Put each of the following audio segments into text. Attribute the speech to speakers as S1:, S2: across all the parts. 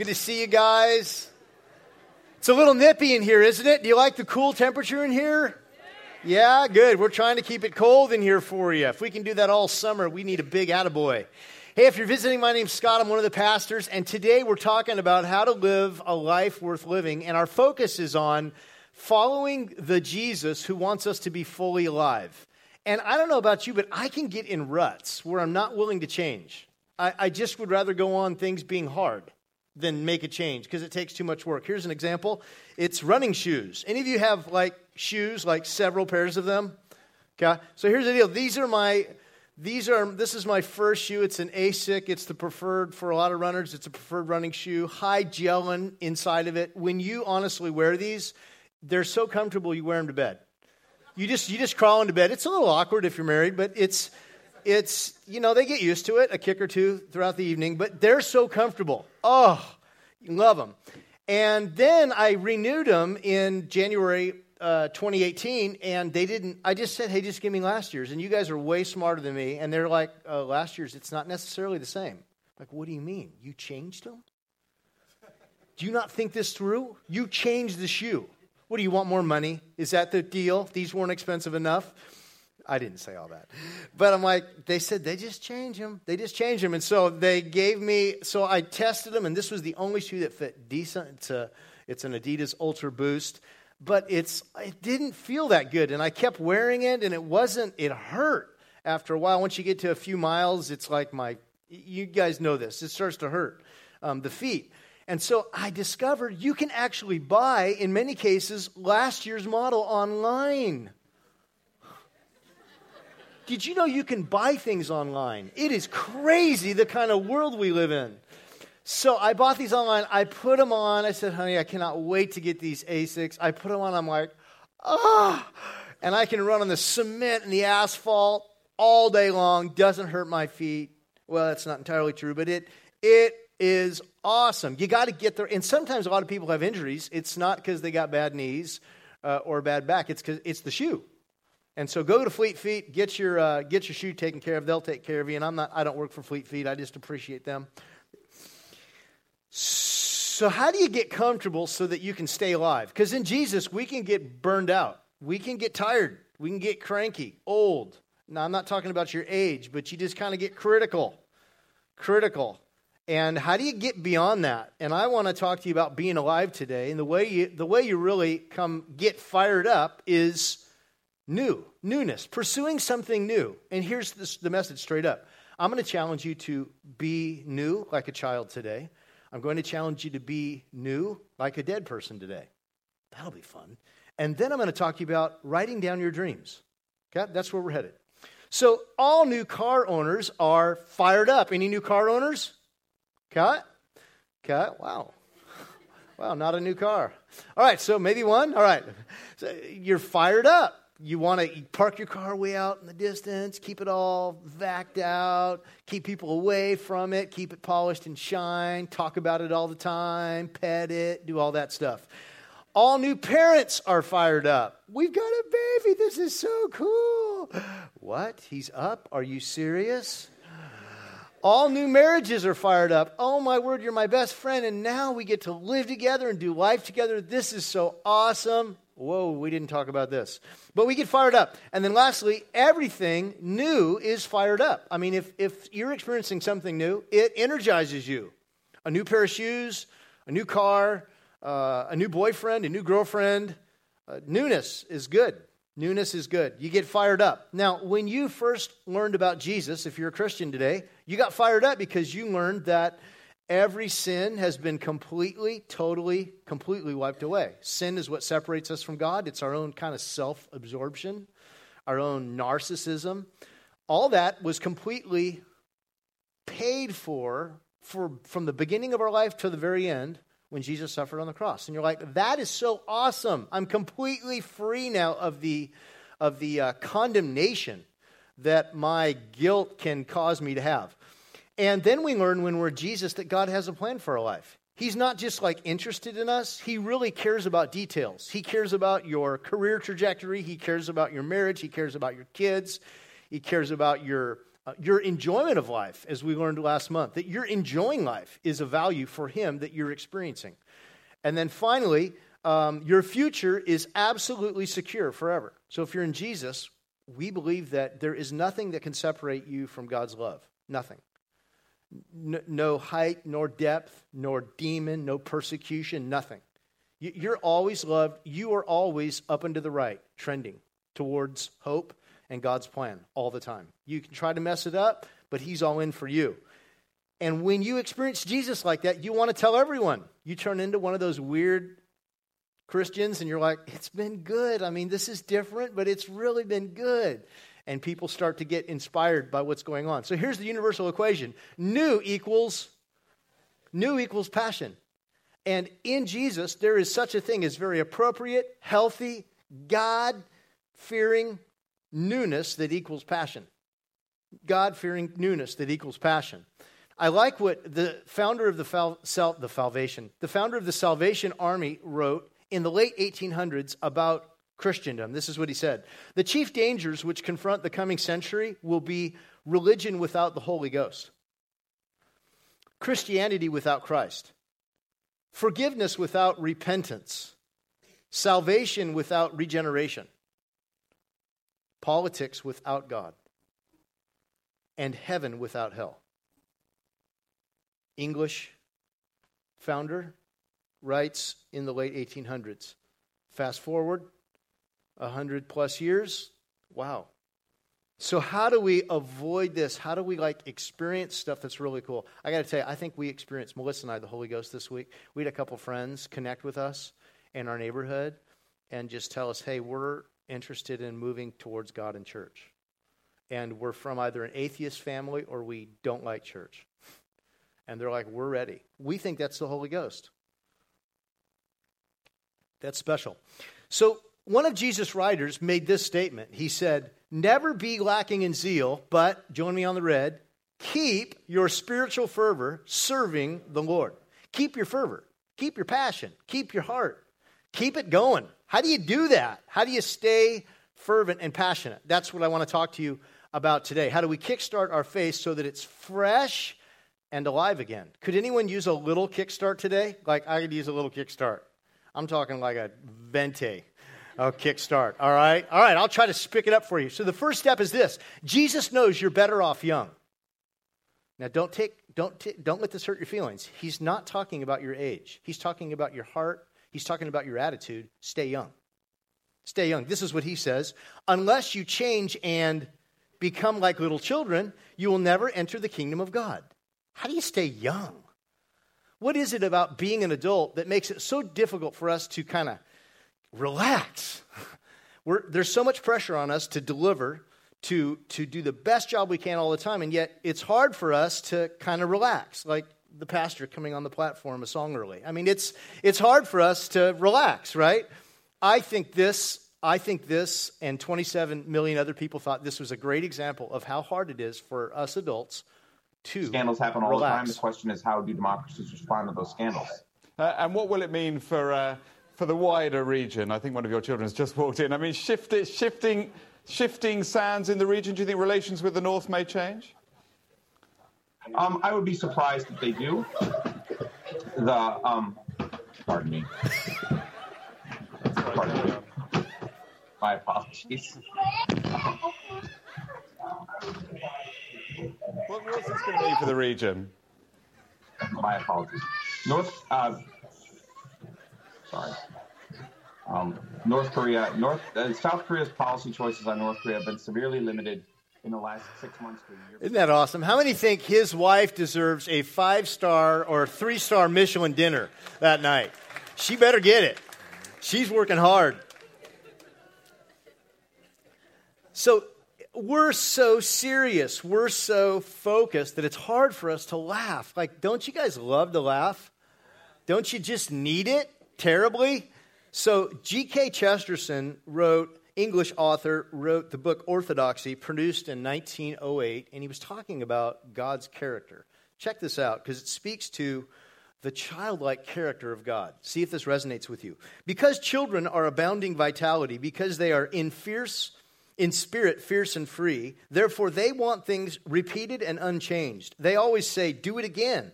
S1: Good to see you guys. It's a little nippy in here, isn't it? Do you like the cool temperature in here? Yeah, good. We're trying to keep it cold in here for you. If we can do that all summer, we need a big attaboy. Hey, if you're visiting, my name's Scott. I'm one of the pastors, and today we're talking about how to live a life worth living, and our focus is on following the Jesus who wants us to be fully alive. And I don't know about you, but I can get in ruts where I'm not willing to change. I, I just would rather go on things being hard than make a change because it takes too much work. Here's an example it's running shoes. Any of you have like shoes, like several pairs of them? Okay, so here's the deal. These are my. These are this is my first shoe. It's an ASIC. It's the preferred for a lot of runners. It's a preferred running shoe. High gelin inside of it. When you honestly wear these, they're so comfortable you wear them to bed. You just you just crawl into bed. It's a little awkward if you're married, but it's it's you know they get used to it a kick or two throughout the evening but they're so comfortable. Oh you love them and then i renewed them in january uh, 2018 and they didn't i just said hey just give me last year's. And you guys are way smarter than me and they're like uh, last year's it's not necessarily the same. Like what do you mean? You changed them do you not think this through? You changed the shoe. What do you want more money? Is that the deal? These weren't expensive enough I didn't say all that. But I'm like, they said they just change them. They just change them. And so they gave me, so I tested them, and this was the only shoe that fit decent. It's, a, it's an Adidas Ultra Boost, but it's, it didn't feel that good. And I kept wearing it, and it wasn't, it hurt after a while. Once you get to a few miles, it's like my, you guys know this, it starts to hurt um, the feet. And so I discovered you can actually buy, in many cases, last year's model online. Did you know you can buy things online? It is crazy the kind of world we live in. So I bought these online. I put them on. I said, honey, I cannot wait to get these ASICs. I put them on. I'm like, ah. And I can run on the cement and the asphalt all day long. Doesn't hurt my feet. Well, that's not entirely true, but it, it is awesome. You got to get there. And sometimes a lot of people have injuries. It's not because they got bad knees uh, or bad back. It's because it's the shoe. And so go to Fleet Feet, get your, uh, get your shoe taken care of. They'll take care of you. And I'm not, I don't work for Fleet Feet. I just appreciate them. So how do you get comfortable so that you can stay alive? Because in Jesus, we can get burned out. We can get tired. We can get cranky, old. Now, I'm not talking about your age, but you just kind of get critical. Critical. And how do you get beyond that? And I want to talk to you about being alive today. And the way you, the way you really come get fired up is new, newness, pursuing something new. And here's this, the message straight up I'm going to challenge you to be new like a child today. I'm going to challenge you to be new like a dead person today. That'll be fun. And then I'm going to talk to you about writing down your dreams. Okay? That's where we're headed. So, all new car owners are fired up. Any new car owners? Cut? Cut? wow. Wow, not a new car. All right, so maybe one. All right. So you're fired up you want to park your car way out in the distance, keep it all vacked out, keep people away from it, keep it polished and shine, talk about it all the time, pet it, do all that stuff. All new parents are fired up. We've got a baby. This is so cool. What? He's up? Are you serious? All new marriages are fired up. Oh my word, you're my best friend, and now we get to live together and do life together. This is so awesome. Whoa, we didn't talk about this. But we get fired up. And then lastly, everything new is fired up. I mean, if, if you're experiencing something new, it energizes you. A new pair of shoes, a new car, uh, a new boyfriend, a new girlfriend. Uh, newness is good. Newness is good. You get fired up. Now, when you first learned about Jesus, if you're a Christian today, you got fired up because you learned that Every sin has been completely, totally, completely wiped away. Sin is what separates us from God. It's our own kind of self absorption, our own narcissism. All that was completely paid for, for from the beginning of our life to the very end when Jesus suffered on the cross. And you're like, that is so awesome. I'm completely free now of the, of the uh, condemnation that my guilt can cause me to have. And then we learn when we're Jesus that God has a plan for our life. He's not just like interested in us, He really cares about details. He cares about your career trajectory, He cares about your marriage, He cares about your kids, He cares about your uh, your enjoyment of life, as we learned last month, that you're enjoying life is a value for Him that you're experiencing. And then finally, um, your future is absolutely secure forever. So if you're in Jesus, we believe that there is nothing that can separate you from God's love. Nothing. No, height, nor depth, nor demon, no persecution, nothing. You're always loved. You are always up and to the right, trending towards hope and God's plan all the time. You can try to mess it up, but He's all in for you. And when you experience Jesus like that, you want to tell everyone. You turn into one of those weird Christians and you're like, it's been good. I mean, this is different, but it's really been good. And people start to get inspired by what's going on. So here's the universal equation new equals new equals passion. And in Jesus, there is such a thing as very appropriate, healthy, God fearing newness that equals passion. God fearing newness that equals passion. I like what the founder of the, Sal- the Salvation, the founder of the Salvation Army wrote in the late 1800s about Christendom. This is what he said The chief dangers which confront the coming century will be religion without the Holy Ghost, Christianity without Christ, forgiveness without repentance, salvation without regeneration, politics without God, and heaven without hell. English founder writes in the late 1800s. Fast forward 100 plus years. Wow. So how do we avoid this? How do we like experience stuff that's really cool? I got to tell you, I think we experienced Melissa and I the Holy Ghost this week. We had a couple friends connect with us in our neighborhood and just tell us, "Hey, we're interested in moving towards God and church." And we're from either an atheist family or we don't like church. And they're like, "We're ready." We think that's the Holy Ghost. That's special. So, one of Jesus' writers made this statement. He said, Never be lacking in zeal, but, join me on the red, keep your spiritual fervor serving the Lord. Keep your fervor, keep your passion, keep your heart, keep it going. How do you do that? How do you stay fervent and passionate? That's what I want to talk to you about today. How do we kickstart our faith so that it's fresh and alive again? Could anyone use a little kickstart today? Like, I could use a little kickstart. I'm talking like a venti. Oh, kickstart. All right. All right. I'll try to spick it up for you. So the first step is this Jesus knows you're better off young. Now, don't, take, don't, t- don't let this hurt your feelings. He's not talking about your age, he's talking about your heart, he's talking about your attitude. Stay young. Stay young. This is what he says Unless you change and become like little children, you will never enter the kingdom of God. How do you stay young? What is it about being an adult that makes it so difficult for us to kind of relax? We're, there's so much pressure on us to deliver, to, to do the best job we can all the time, and yet it's hard for us to kind of relax, like the pastor coming on the platform a song early. I mean, it's, it's hard for us to relax, right? I think this I think this and 27 million other people thought this was a great example of how hard it is for us adults to
S2: scandals happen all relax. the time. The question is, how do democracies respond to those scandals?
S3: Uh, and what will it mean for uh, for the wider region? I think one of your children has just walked in. I mean, shift, shifting shifting sands in the region. Do you think relations with the North may change?
S2: Um, I would be surprised if they do. The um, pardon me. Pardon me. My apologies.
S3: What, what's this going to mean for the region?
S2: My apologies. North, uh, sorry. Um, North Korea, North, uh, South Korea's policy choices on North Korea have been severely limited in the last six months to a year.
S1: Isn't that awesome? How many think his wife deserves a five star or three star Michelin dinner that night? She better get it. She's working hard. So we're so serious, we're so focused that it's hard for us to laugh. Like, don't you guys love to laugh? Don't you just need it terribly? So, G.K. Chesterton wrote, English author, wrote the book Orthodoxy, produced in 1908, and he was talking about God's character. Check this out, because it speaks to the childlike character of God. See if this resonates with you. Because children are abounding vitality, because they are in fierce in spirit, fierce and free. Therefore, they want things repeated and unchanged. They always say, Do it again.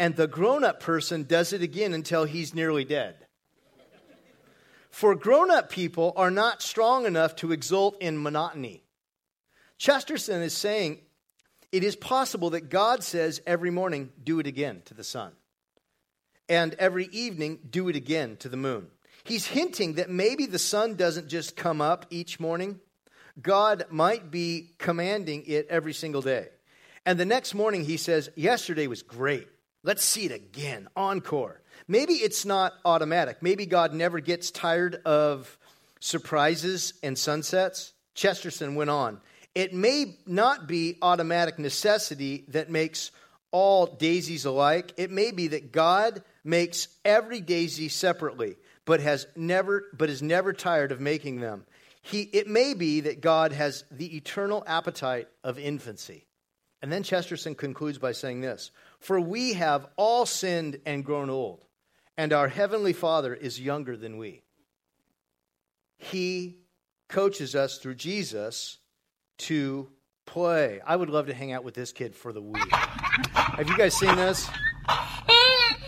S1: And the grown up person does it again until he's nearly dead. For grown up people are not strong enough to exult in monotony. Chesterton is saying it is possible that God says every morning, do it again to the sun. And every evening, do it again to the moon. He's hinting that maybe the sun doesn't just come up each morning. God might be commanding it every single day. And the next morning, he says, Yesterday was great. Let's see it again. Encore. Maybe it's not automatic. Maybe God never gets tired of surprises and sunsets. Chesterton went on. It may not be automatic necessity that makes all daisies alike. It may be that God makes every daisy separately, but has never but is never tired of making them. He, it may be that God has the eternal appetite of infancy. And then Chesterton concludes by saying this For we have all sinned and grown old, and our Heavenly Father is younger than we. He coaches us through Jesus to play. I would love to hang out with this kid for the week. Have you guys seen this?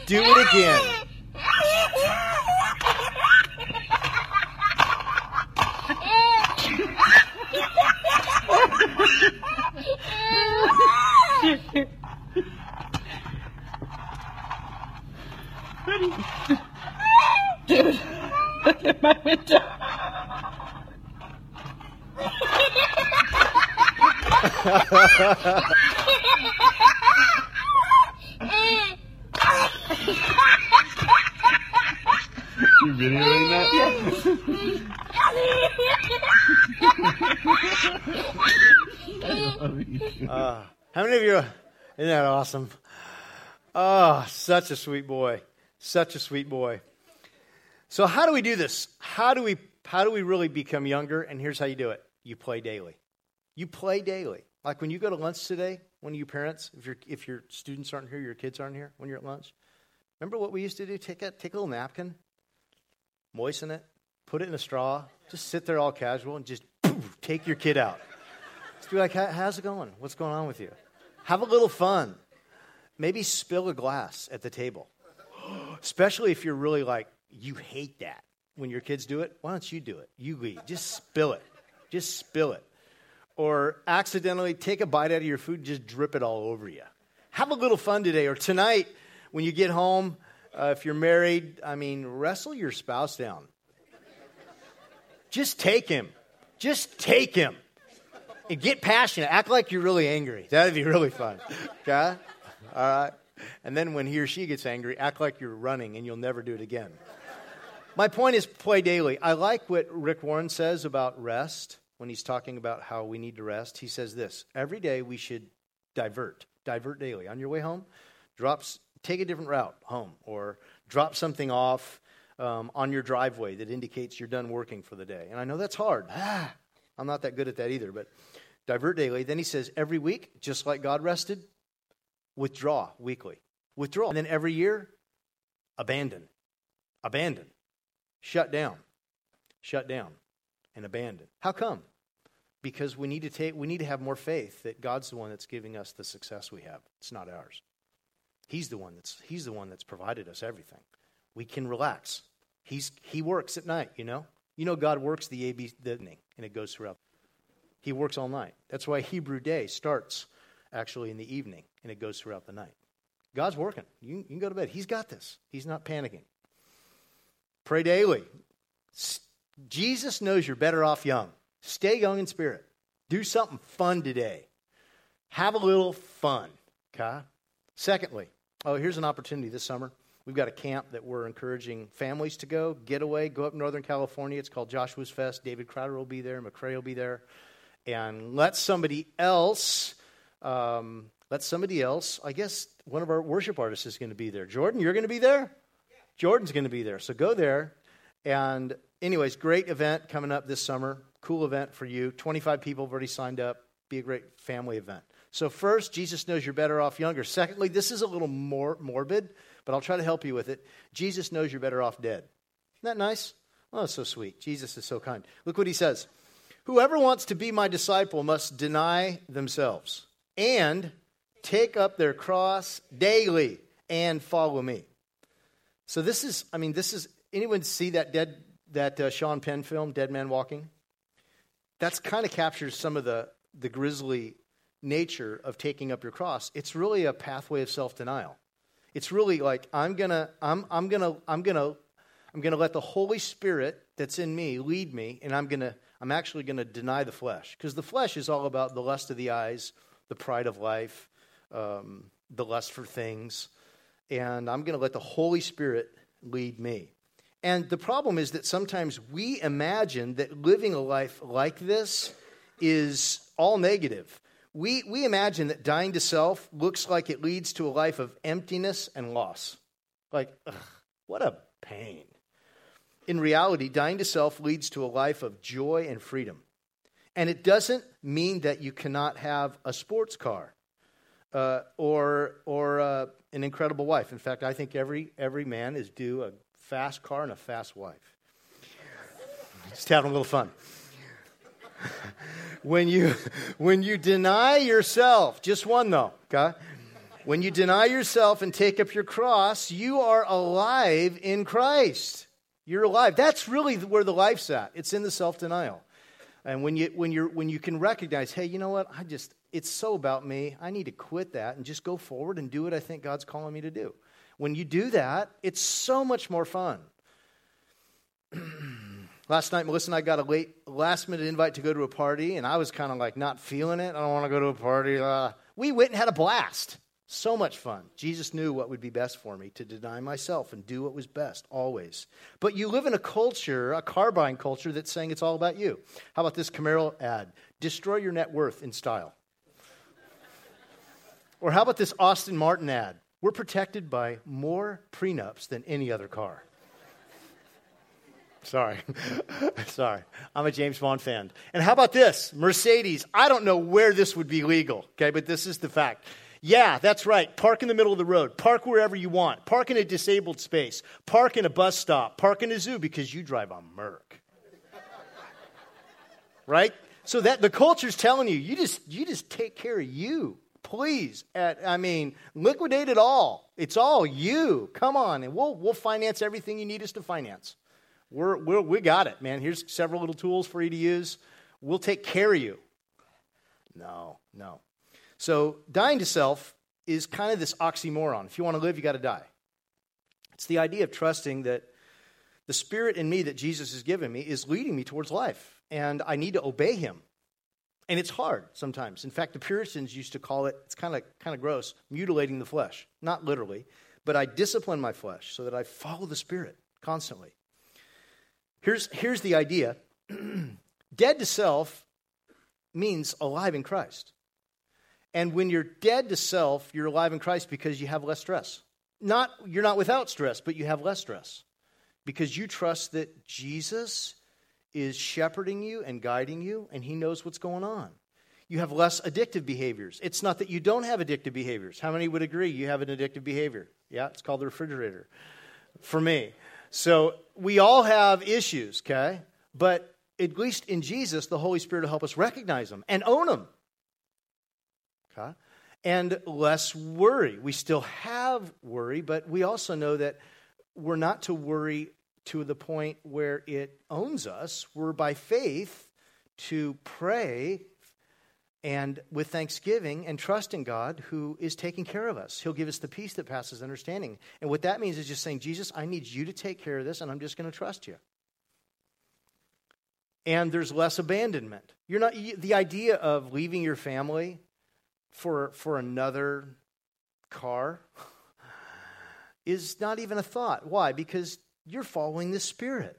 S1: Do it again.
S4: Dude, look at my window.
S3: You videoing that?
S1: Uh, how many of you? Are, isn't that awesome? Oh, such a sweet boy. Such a sweet boy. So, how do we do this? How do we how do we really become younger? And here's how you do it: you play daily. You play daily. Like when you go to lunch today, one of you parents, if your if your students aren't here, your kids aren't here, when you're at lunch, remember what we used to do? Take a take a little napkin, moisten it, put it in a straw, just sit there all casual, and just poof, take your kid out. Just be like, how's it going? What's going on with you? Have a little fun. Maybe spill a glass at the table. Especially if you're really like, you hate that when your kids do it. Why don't you do it? You lead. Just spill it. Just spill it. Or accidentally take a bite out of your food and just drip it all over you. Have a little fun today. Or tonight, when you get home, uh, if you're married, I mean, wrestle your spouse down. Just take him. Just take him and get passionate. Act like you're really angry. That'd be really fun. Okay? All right. And then when he or she gets angry, act like you're running and you'll never do it again. My point is play daily. I like what Rick Warren says about rest when he's talking about how we need to rest. He says this every day we should divert, divert daily. On your way home, drops, take a different route home or drop something off um, on your driveway that indicates you're done working for the day. And I know that's hard. Ah, I'm not that good at that either, but divert daily. Then he says every week, just like God rested, withdraw weekly. Withdraw. And then every year, abandon. Abandon. Shut down. Shut down and abandon. How come? Because we need to take we need to have more faith that God's the one that's giving us the success we have. It's not ours. He's the one that's he's the one that's provided us everything. We can relax. He's he works at night, you know? You know God works the AB the evening and it goes throughout. He works all night. That's why Hebrew day starts actually in the evening and it goes throughout the night. God's working. You, you can go to bed. He's got this. He's not panicking. Pray daily. Jesus knows you're better off young. Stay young in spirit. Do something fun today. Have a little fun. Okay? Secondly, oh, here's an opportunity this summer. We've got a camp that we're encouraging families to go, get away, go up Northern California. It's called Joshua's Fest. David Crowder will be there, Lecrae will be there. And let somebody else, um, let somebody else, I guess one of our worship artists is going to be there. Jordan, you're going to be there? Jordan's going to be there. So go there. And, anyways, great event coming up this summer. Cool event for you. 25 people have already signed up. Be a great family event. So, first, Jesus knows you're better off younger. Secondly, this is a little more morbid, but I'll try to help you with it. Jesus knows you're better off dead. Isn't that nice? Oh, that's so sweet. Jesus is so kind. Look what he says. Whoever wants to be my disciple must deny themselves and take up their cross daily and follow me. So this is, I mean, this is, anyone see that dead, that uh, Sean Penn film, Dead Man Walking? That's kind of captures some of the, the grisly nature of taking up your cross. It's really a pathway of self-denial. It's really like, I'm gonna, I'm, I'm gonna, I'm gonna, I'm gonna let the Holy Spirit that's in me lead me, and I'm gonna, I'm actually gonna deny the flesh. Because the flesh is all about the lust of the eyes, the pride of life, um, the lust for things, and I'm going to let the Holy Spirit lead me. And the problem is that sometimes we imagine that living a life like this is all negative. We, we imagine that dying to self looks like it leads to a life of emptiness and loss. Like, ugh, what a pain. In reality, dying to self leads to a life of joy and freedom. And it doesn't mean that you cannot have a sports car uh, or, or uh, an incredible wife. In fact, I think every, every man is due a fast car and a fast wife. Just having a little fun. when, you, when you deny yourself, just one though, okay? When you deny yourself and take up your cross, you are alive in Christ. You're alive. That's really where the life's at. It's in the self denial. And when you, when, you're, when you can recognize, hey, you know what? I just, it's so about me. I need to quit that and just go forward and do what I think God's calling me to do. When you do that, it's so much more fun. Last night, Melissa and I got a late, last minute invite to go to a party, and I was kind of like not feeling it. I don't want to go to a party. Uh, we went and had a blast. So much fun. Jesus knew what would be best for me to deny myself and do what was best, always. But you live in a culture, a car buying culture, that's saying it's all about you. How about this Camaro ad? Destroy your net worth in style. or how about this Aston Martin ad? We're protected by more prenups than any other car. Sorry. Sorry. I'm a James Bond fan. And how about this? Mercedes. I don't know where this would be legal, okay, but this is the fact. Yeah, that's right. Park in the middle of the road. Park wherever you want. Park in a disabled space. Park in a bus stop. Park in a zoo because you drive a Merc. right? So that the culture's telling you, you just you just take care of you. Please. At, I mean, liquidate it all. It's all you. Come on, and we'll we'll finance everything you need us to finance. We're, we're we got it, man. Here's several little tools for you to use. We'll take care of you. No, no. So, dying to self is kind of this oxymoron. If you want to live, you got to die. It's the idea of trusting that the spirit in me that Jesus has given me is leading me towards life, and I need to obey him. And it's hard sometimes. In fact, the Puritans used to call it, it's kind of kind of gross, mutilating the flesh. Not literally, but I discipline my flesh so that I follow the spirit constantly. Here's, here's the idea dead to self means alive in Christ. And when you're dead to self, you're alive in Christ because you have less stress. Not you're not without stress, but you have less stress. Because you trust that Jesus is shepherding you and guiding you and he knows what's going on. You have less addictive behaviors. It's not that you don't have addictive behaviors. How many would agree you have an addictive behavior? Yeah, it's called the refrigerator. For me. So we all have issues, okay? But at least in Jesus, the Holy Spirit will help us recognize them and own them. And less worry. We still have worry, but we also know that we're not to worry to the point where it owns us. We're by faith to pray and with thanksgiving and trust in God who is taking care of us. He'll give us the peace that passes understanding. And what that means is just saying, Jesus, I need you to take care of this, and I'm just going to trust you. And there's less abandonment. You're not the idea of leaving your family for, for another car is not even a thought. Why? Because you're following the Spirit.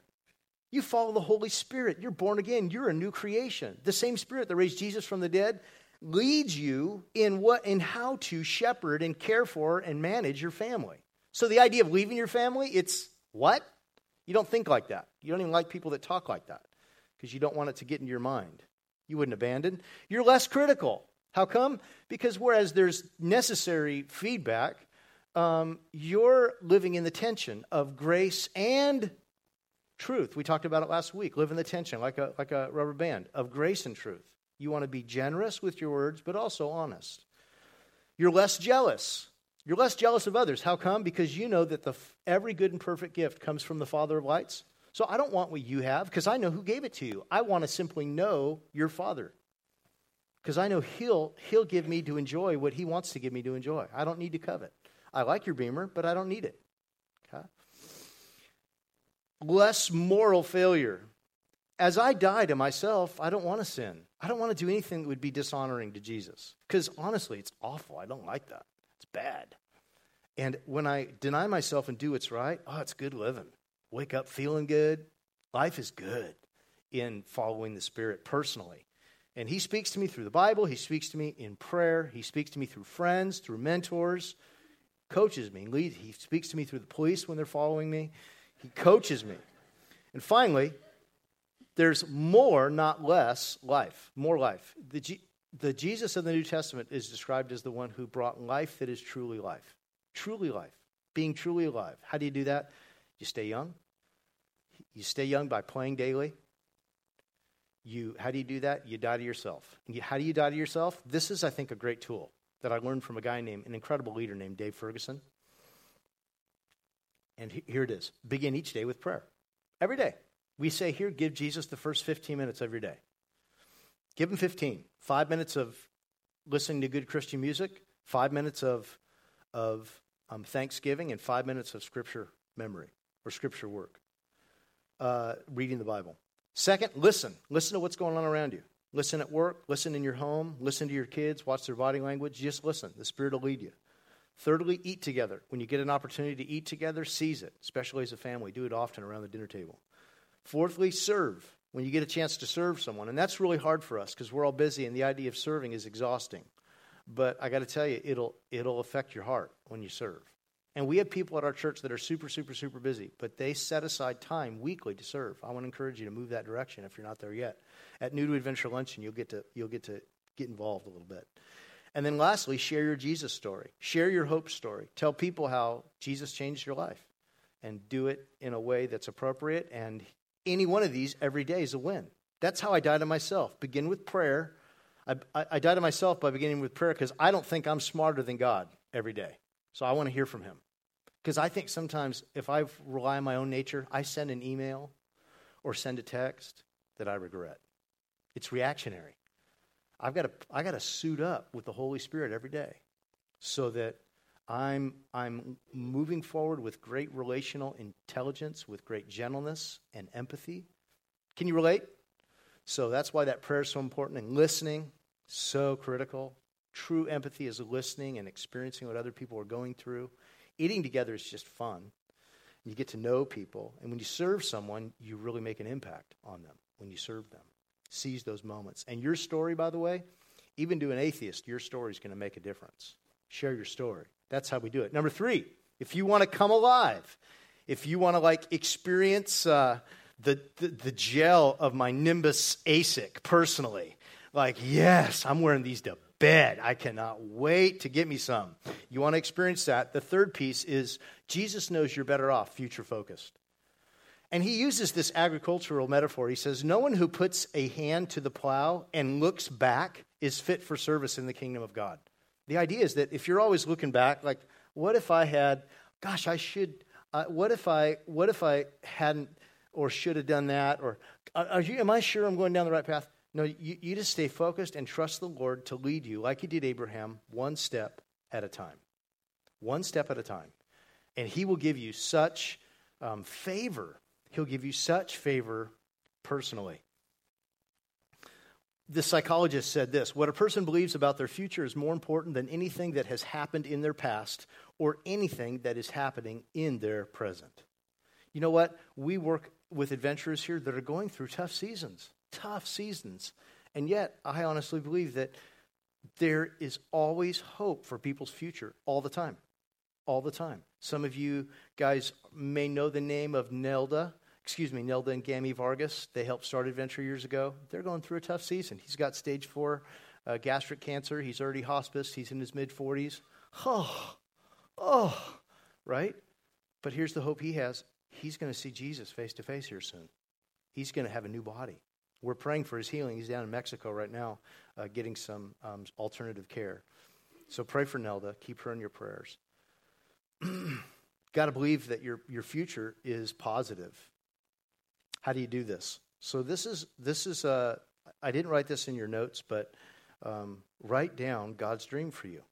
S1: You follow the Holy Spirit. You're born again. You're a new creation. The same Spirit that raised Jesus from the dead leads you in what and how to shepherd and care for and manage your family. So the idea of leaving your family, it's what? You don't think like that. You don't even like people that talk like that because you don't want it to get into your mind. You wouldn't abandon. You're less critical. How come? Because whereas there's necessary feedback, um, you're living in the tension of grace and Truth, we talked about it last week. Live in the tension like a, like a rubber band of grace and truth. You want to be generous with your words, but also honest. You're less jealous. You're less jealous of others. How come? Because you know that the, every good and perfect gift comes from the Father of lights. So I don't want what you have because I know who gave it to you. I want to simply know your Father because I know he'll, he'll give me to enjoy what He wants to give me to enjoy. I don't need to covet. I like your beamer, but I don't need it. Okay? Less moral failure. As I die to myself, I don't want to sin. I don't want to do anything that would be dishonoring to Jesus. Because honestly, it's awful. I don't like that. It's bad. And when I deny myself and do what's right, oh, it's good living. Wake up feeling good. Life is good in following the Spirit personally. And He speaks to me through the Bible, He speaks to me in prayer, He speaks to me through friends, through mentors, coaches me. He speaks to me through the police when they're following me. He coaches me. And finally, there's more, not less, life. More life. The, G- the Jesus of the New Testament is described as the one who brought life that is truly life. Truly life. Being truly alive. How do you do that? You stay young. You stay young by playing daily. You, how do you do that? You die to yourself. You, how do you die to yourself? This is, I think, a great tool that I learned from a guy named, an incredible leader named Dave Ferguson. And here it is begin each day with prayer. Every day. We say here, give Jesus the first 15 minutes of your day. Give him 15. Five minutes of listening to good Christian music, five minutes of, of um, thanksgiving, and five minutes of scripture memory or scripture work. Uh, reading the Bible. Second, listen. Listen to what's going on around you. Listen at work, listen in your home, listen to your kids, watch their body language. Just listen. The Spirit will lead you. Thirdly, eat together. When you get an opportunity to eat together, seize it, especially as a family. Do it often around the dinner table. Fourthly, serve. When you get a chance to serve someone. And that's really hard for us because we're all busy and the idea of serving is exhausting. But I got to tell you, it'll, it'll affect your heart when you serve. And we have people at our church that are super, super, super busy, but they set aside time weekly to serve. I want to encourage you to move that direction if you're not there yet. At New to Adventure Luncheon, you'll get to, you'll get to get involved a little bit. And then lastly, share your Jesus story. Share your hope story. Tell people how Jesus changed your life and do it in a way that's appropriate. And any one of these every day is a win. That's how I die to myself. Begin with prayer. I, I, I die to myself by beginning with prayer because I don't think I'm smarter than God every day. So I want to hear from Him. Because I think sometimes if I rely on my own nature, I send an email or send a text that I regret. It's reactionary. I've got to, I got to suit up with the Holy Spirit every day so that I'm, I'm moving forward with great relational intelligence, with great gentleness and empathy. Can you relate? So that's why that prayer is so important and listening, so critical. True empathy is listening and experiencing what other people are going through. Eating together is just fun. You get to know people. And when you serve someone, you really make an impact on them when you serve them. Seize those moments. And your story, by the way, even to an atheist, your story is going to make a difference. Share your story. That's how we do it. Number three, if you want to come alive, if you want to like experience uh, the, the, the gel of my Nimbus ASIC personally, like, yes, I'm wearing these to bed. I cannot wait to get me some. You want to experience that? The third piece is Jesus knows you're better off, future focused. And he uses this agricultural metaphor. He says, No one who puts a hand to the plow and looks back is fit for service in the kingdom of God. The idea is that if you're always looking back, like, what if I had, gosh, I should, uh, what if I, what if I hadn't or should have done that? Or, are you, am I sure I'm going down the right path? No, you, you just stay focused and trust the Lord to lead you, like He did Abraham, one step at a time. One step at a time. And He will give you such um, favor. He'll give you such favor personally. The psychologist said this What a person believes about their future is more important than anything that has happened in their past or anything that is happening in their present. You know what? We work with adventurers here that are going through tough seasons tough seasons. And yet, I honestly believe that there is always hope for people's future all the time. All the time. Some of you guys may know the name of Nelda. Excuse me, Nelda and Gammy Vargas. They helped start Adventure years ago. They're going through a tough season. He's got stage four uh, gastric cancer. He's already hospice. He's in his mid 40s. Oh, oh, right? But here's the hope he has he's going to see Jesus face to face here soon. He's going to have a new body. We're praying for his healing. He's down in Mexico right now uh, getting some um, alternative care. So pray for Nelda. Keep her in your prayers. Got to believe that your, your future is positive. How do you do this? So this is this is uh, I didn't write this in your notes, but um, write down God's dream for you.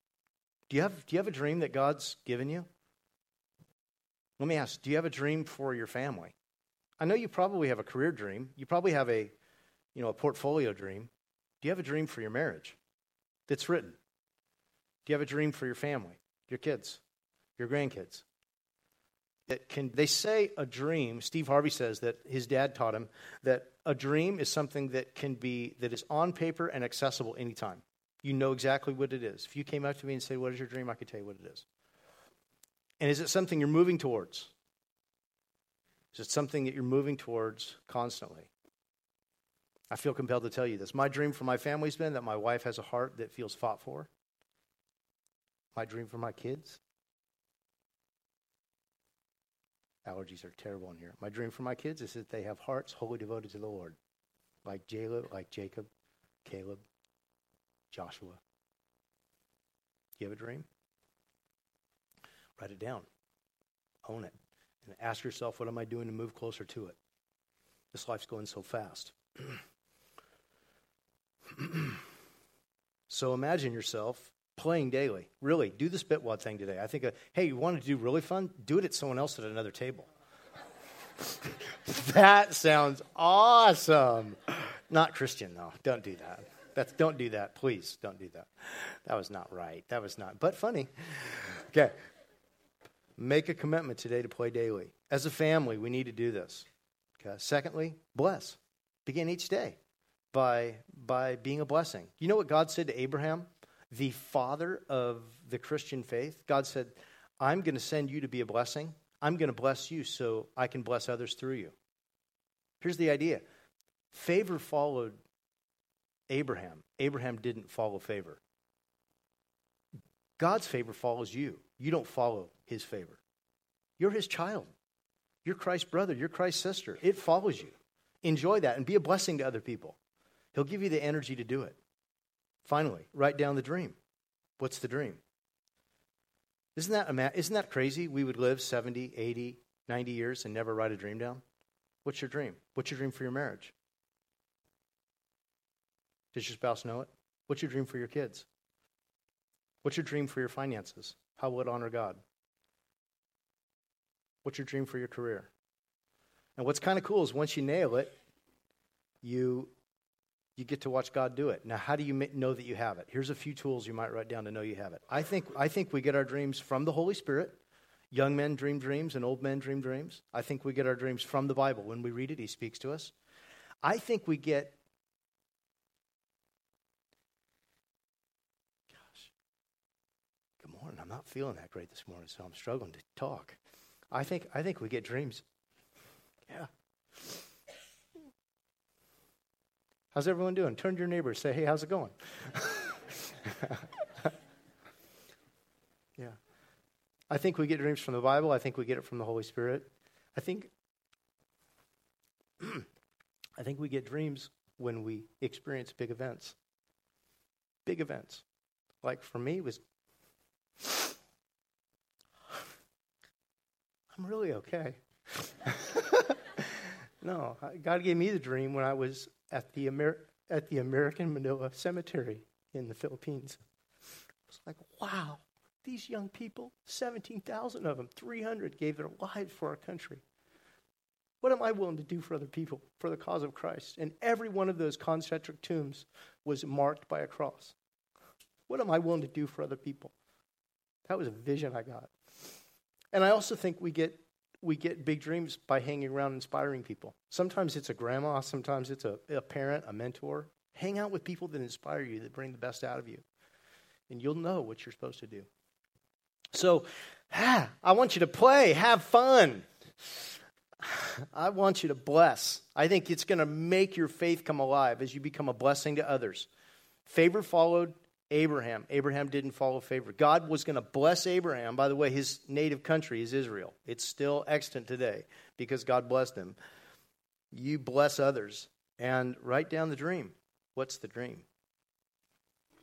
S1: Do you have do you have a dream that God's given you? Let me ask, do you have a dream for your family? I know you probably have a career dream. You probably have a you know a portfolio dream. Do you have a dream for your marriage that's written? Do you have a dream for your family, your kids, your grandkids? It can they say a dream, Steve Harvey says that his dad taught him that a dream is something that can be that is on paper and accessible anytime. You know exactly what it is. If you came up to me and said, What is your dream? I could tell you what it is. And is it something you're moving towards? Is it something that you're moving towards constantly? I feel compelled to tell you this. My dream for my family's been that my wife has a heart that feels fought for. My dream for my kids. Allergies are terrible in here. My dream for my kids is that they have hearts wholly devoted to the Lord, like Jacob, like Jacob, Caleb, Joshua. You have a dream? Write it down. Own it. And ask yourself, what am I doing to move closer to it? This life's going so fast. so imagine yourself playing daily. Really, do the spitwad thing today. I think, uh, hey, you want to do really fun? Do it at someone else at another table. that sounds awesome. Not Christian, though. Don't do that. That's, don't do that. Please don't do that. That was not right. That was not, but funny. Okay. Make a commitment today to play daily. As a family, we need to do this. Okay. Secondly, bless. Begin each day by, by being a blessing. You know what God said to Abraham, the father of the Christian faith? God said, I'm going to send you to be a blessing. I'm going to bless you so I can bless others through you. Here's the idea favor followed Abraham. Abraham didn't follow favor. God's favor follows you. You don't follow his favor. You're his child. You're Christ's brother. You're Christ's sister. It follows you. Enjoy that and be a blessing to other people. He'll give you the energy to do it. Finally, write down the dream. What's the dream? Isn't that, isn't that crazy? We would live 70, 80, 90 years and never write a dream down? What's your dream? What's your dream for your marriage? Does your spouse know it? What's your dream for your kids? What's your dream for your finances? How will it honor God? What's your dream for your career? And what's kind of cool is once you nail it, you you get to watch God do it. Now, how do you know that you have it? Here's a few tools you might write down to know you have it. I think I think we get our dreams from the Holy Spirit. Young men dream dreams and old men dream dreams. I think we get our dreams from the Bible. When we read it, he speaks to us. I think we get gosh, good morning. I'm not feeling that great this morning, so I'm struggling to talk. I think I think we get dreams. Yeah. How's everyone doing? Turn to your neighbor, say, "Hey, how's it going?" yeah. I think we get dreams from the Bible. I think we get it from the Holy Spirit. I think I think we get dreams when we experience big events. Big events. Like for me, was I'm really okay. no, God gave me the dream when I was at the, Amer- at the American Manila Cemetery in the Philippines. I was like, wow, these young people, 17,000 of them, 300 gave their lives for our country. What am I willing to do for other people for the cause of Christ? And every one of those concentric tombs was marked by a cross. What am I willing to do for other people? That was a vision I got. And I also think we get we get big dreams by hanging around inspiring people. Sometimes it's a grandma, sometimes it's a, a parent, a mentor. Hang out with people that inspire you, that bring the best out of you. And you'll know what you're supposed to do. So, ah, I want you to play, have fun. I want you to bless. I think it's going to make your faith come alive as you become a blessing to others. Favor followed Abraham. Abraham didn't follow favor. God was going to bless Abraham. By the way, his native country is Israel. It's still extant today because God blessed him. You bless others and write down the dream. What's the dream?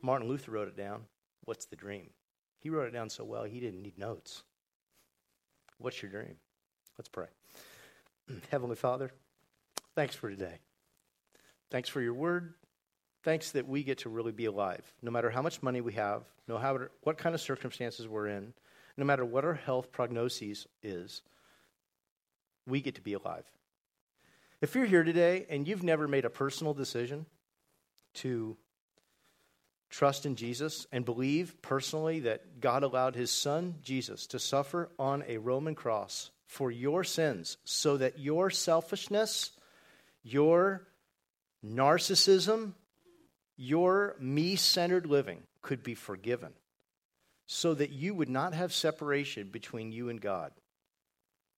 S1: Martin Luther wrote it down. What's the dream? He wrote it down so well, he didn't need notes. What's your dream? Let's pray. Heavenly Father, thanks for today. Thanks for your word. Thanks that we get to really be alive. No matter how much money we have, no matter what kind of circumstances we're in, no matter what our health prognosis is, we get to be alive. If you're here today and you've never made a personal decision to trust in Jesus and believe personally that God allowed his son, Jesus, to suffer on a Roman cross for your sins so that your selfishness, your narcissism, your me centered living could be forgiven so that you would not have separation between you and God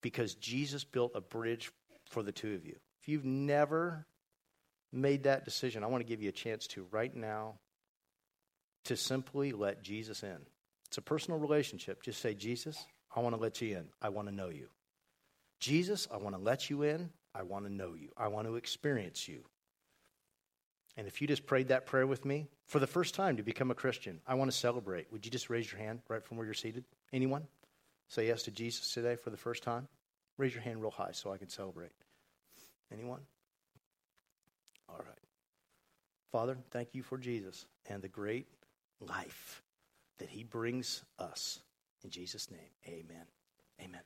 S1: because Jesus built a bridge for the two of you. If you've never made that decision, I want to give you a chance to right now to simply let Jesus in. It's a personal relationship. Just say, Jesus, I want to let you in. I want to know you. Jesus, I want to let you in. I want to know you. I want to experience you. And if you just prayed that prayer with me for the first time to become a Christian, I want to celebrate. Would you just raise your hand right from where you're seated? Anyone? Say yes to Jesus today for the first time? Raise your hand real high so I can celebrate. Anyone? All right. Father, thank you for Jesus and the great life that he brings us. In Jesus' name, amen. Amen.